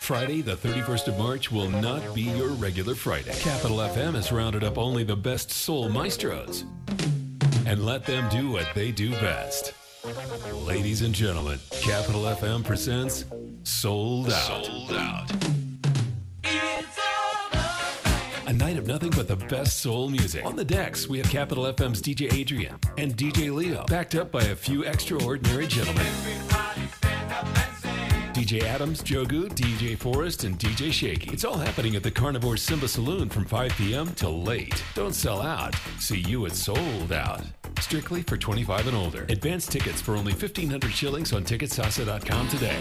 Friday, the 31st of March, will not be your regular Friday. Capital FM has rounded up only the best soul maestros and let them do what they do best. Ladies and gentlemen, Capital FM presents Soul'd Out. Soul'd Out. A night of nothing but the best soul music. On the decks, we have Capital FM's DJ Adrian and DJ Leo, backed up by a few extraordinary gentlemen. DJ Adams, Njogu, DJ Forrest, and DJ Shaky. It's all happening at the Carnivore Simba Saloon from 5 p.m. till late. Don't sell out. See you at Soul'd Out. Strictly for 25 and older. Advance tickets for only 1500 shillings on ticketsasa.com today.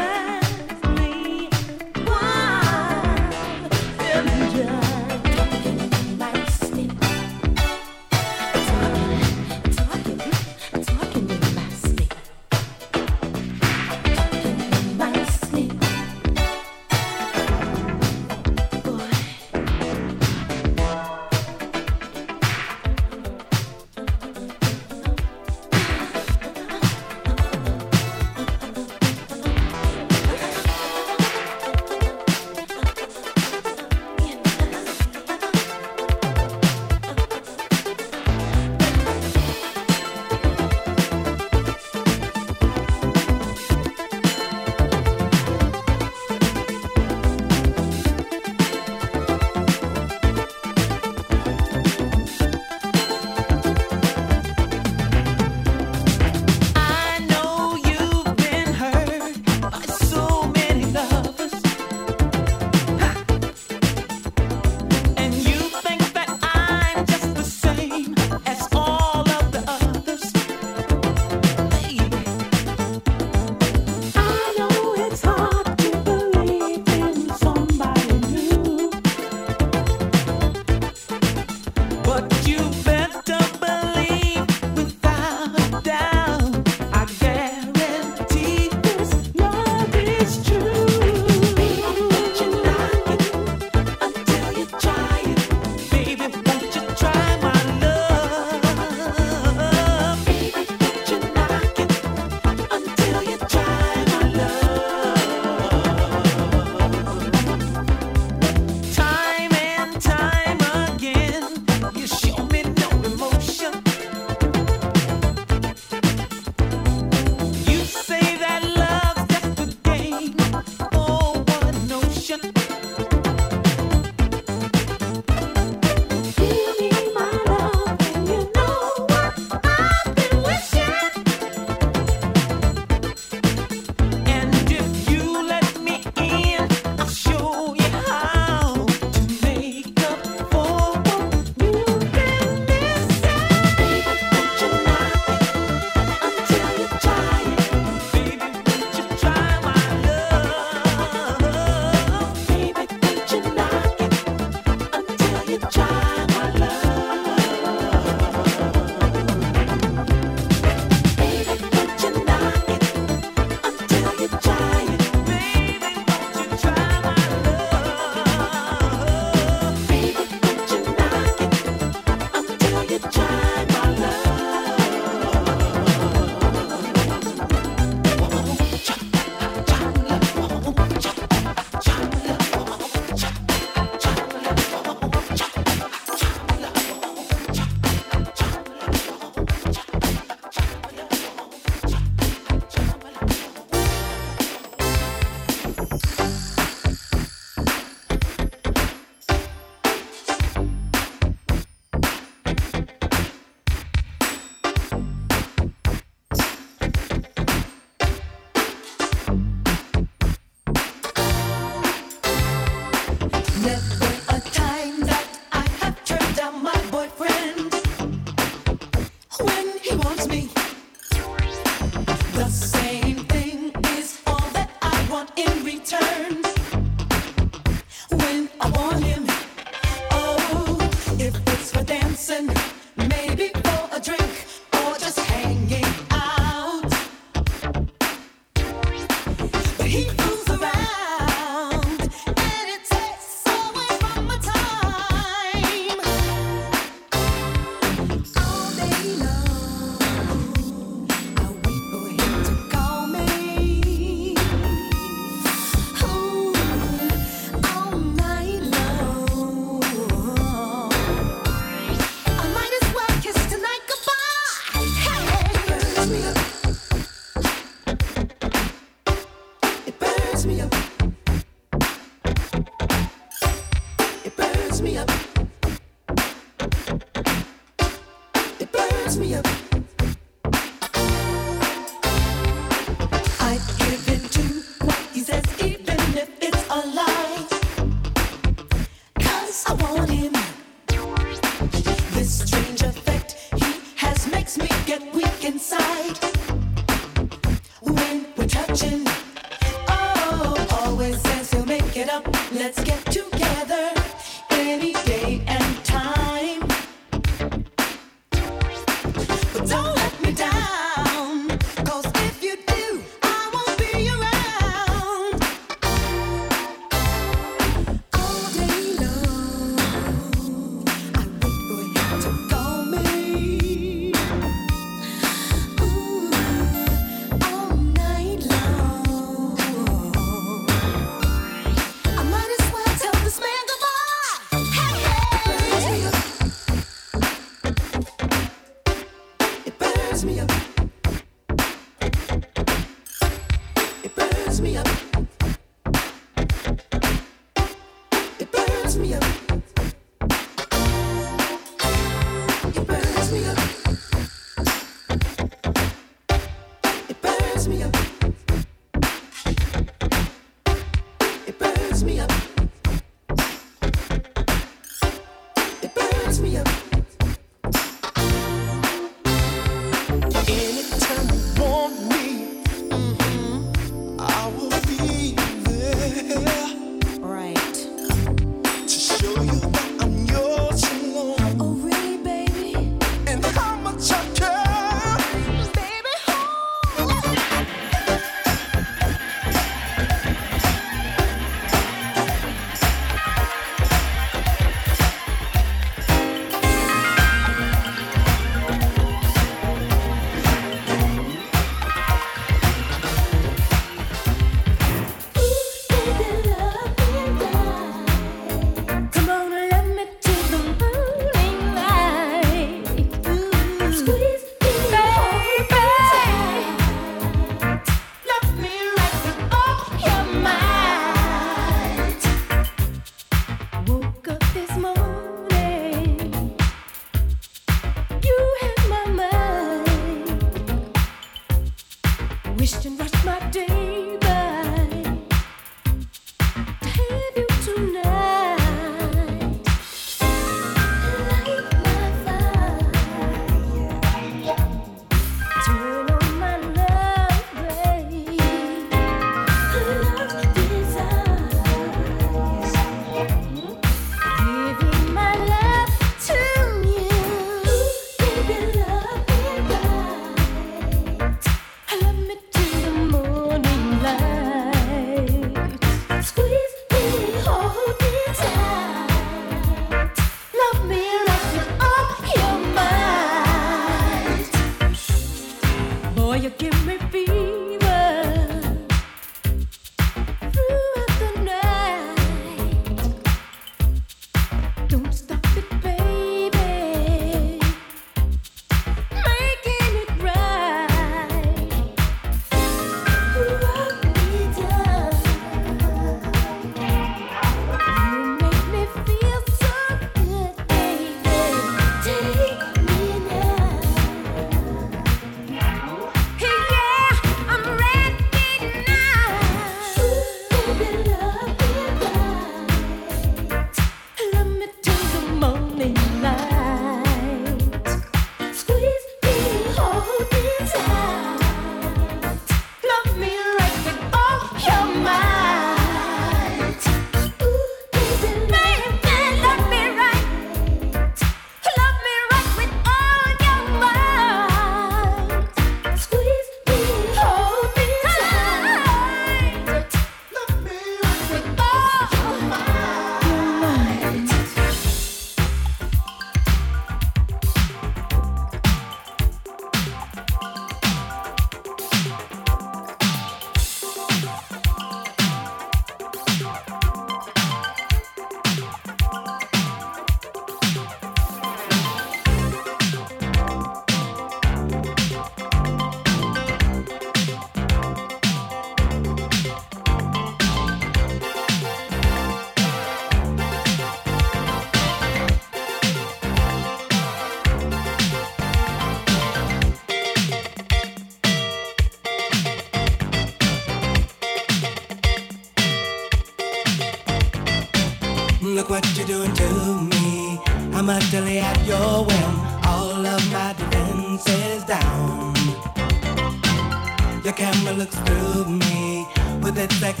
Your camera looks through me. With its X-ray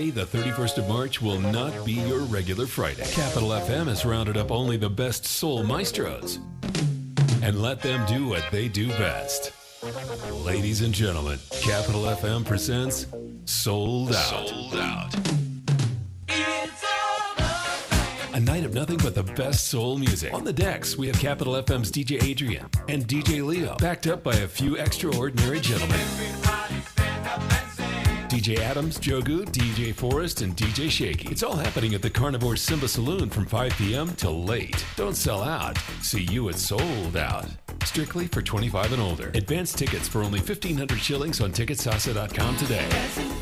Friday, the 31st of March, will not be your regular Friday. Capital FM has rounded up only the best soul maestros and let them do what they do best. Ladies and gentlemen, Capital FM presents Soul'd Out. Soul'd Out. A night of nothing but the best soul music. On the decks, we have Capital FM's DJ Adrian and DJ Leo, backed up by a few extraordinary gentlemen. DJ Adams, Njogu, DJ Forrest, and DJ Shaky. It's all happening at the Carnivore Simba Saloon from 5 p.m. till late. Don't sell out. See you at Soul'd Out. Strictly for 25 and older. Advance tickets for only 1,500 shillings on Ticketsasa.com today.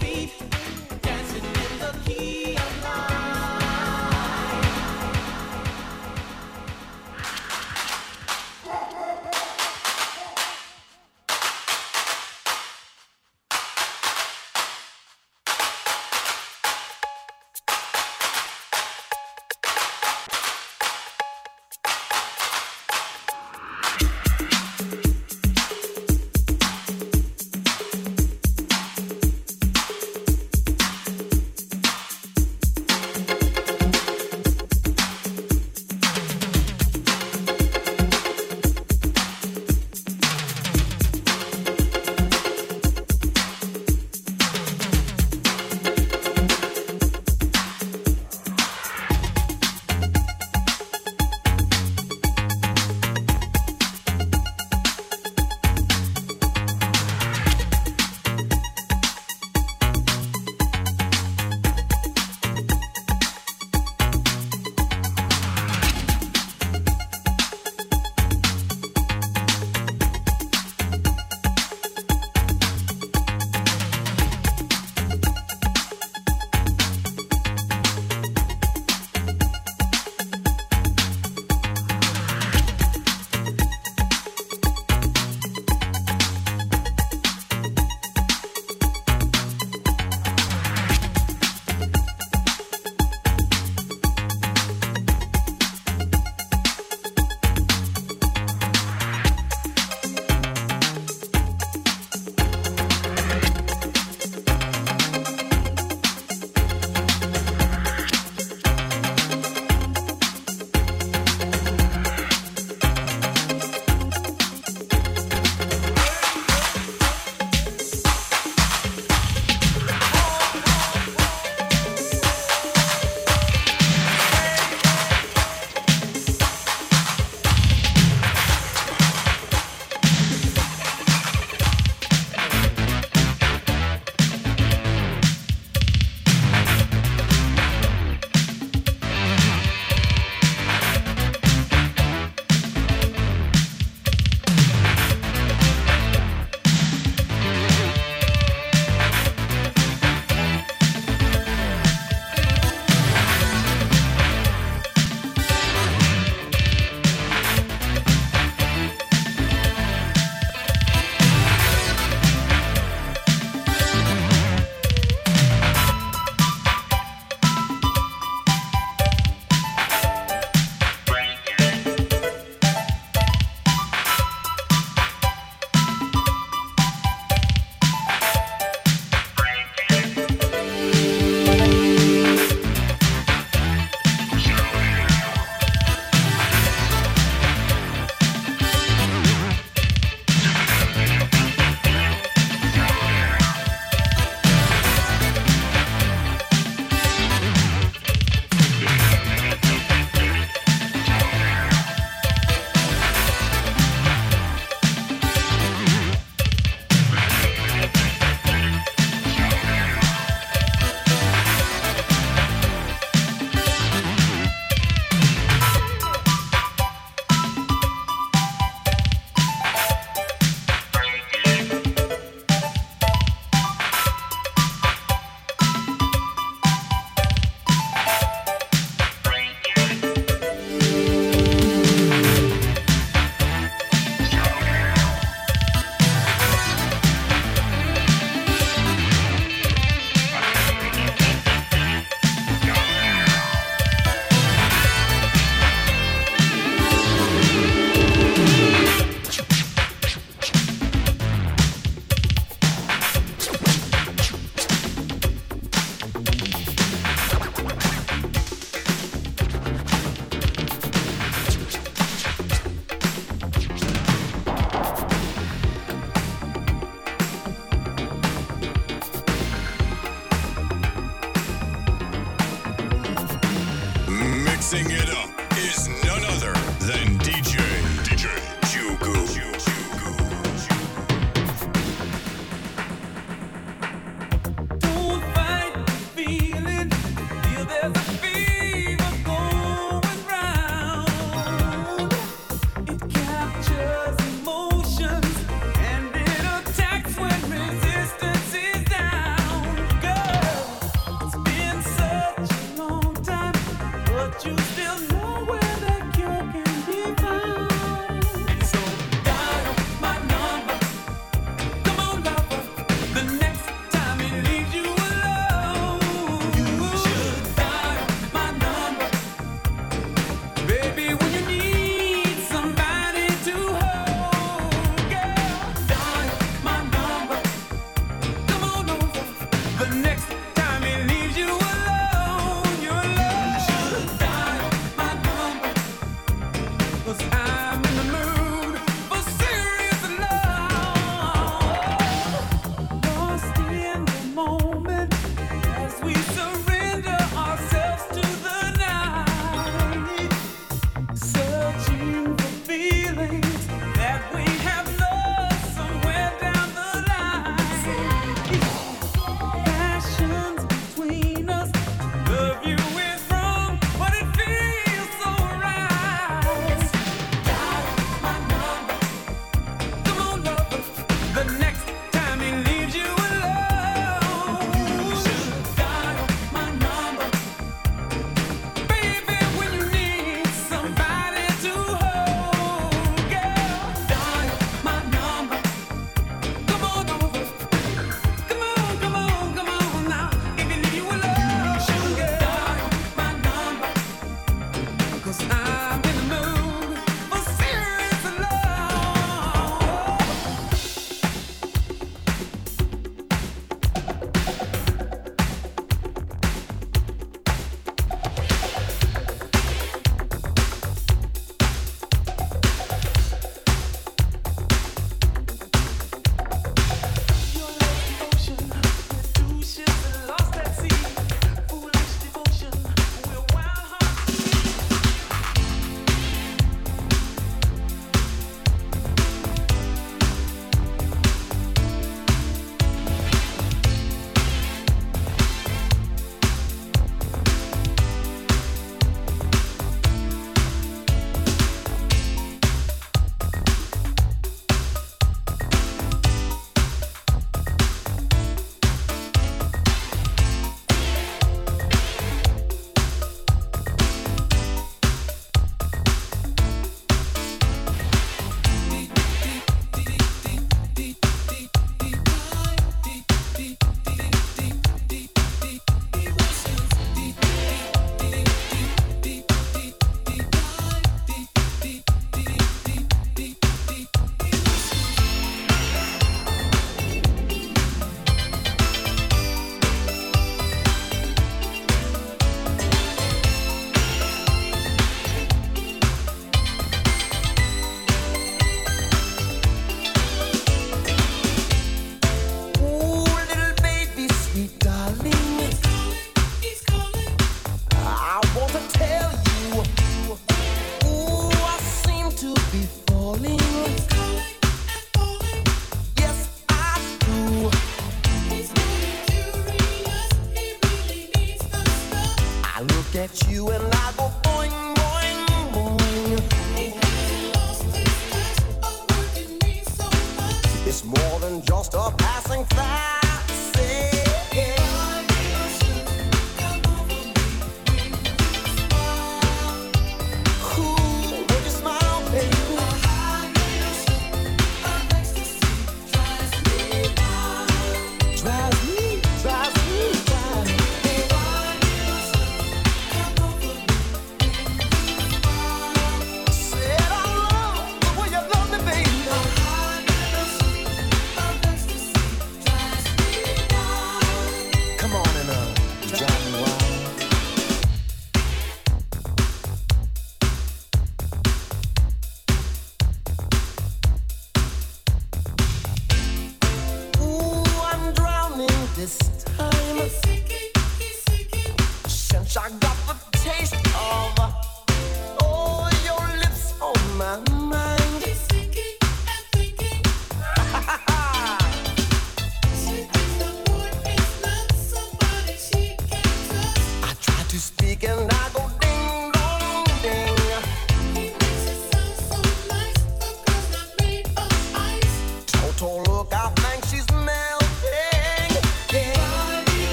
To speak and I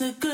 a good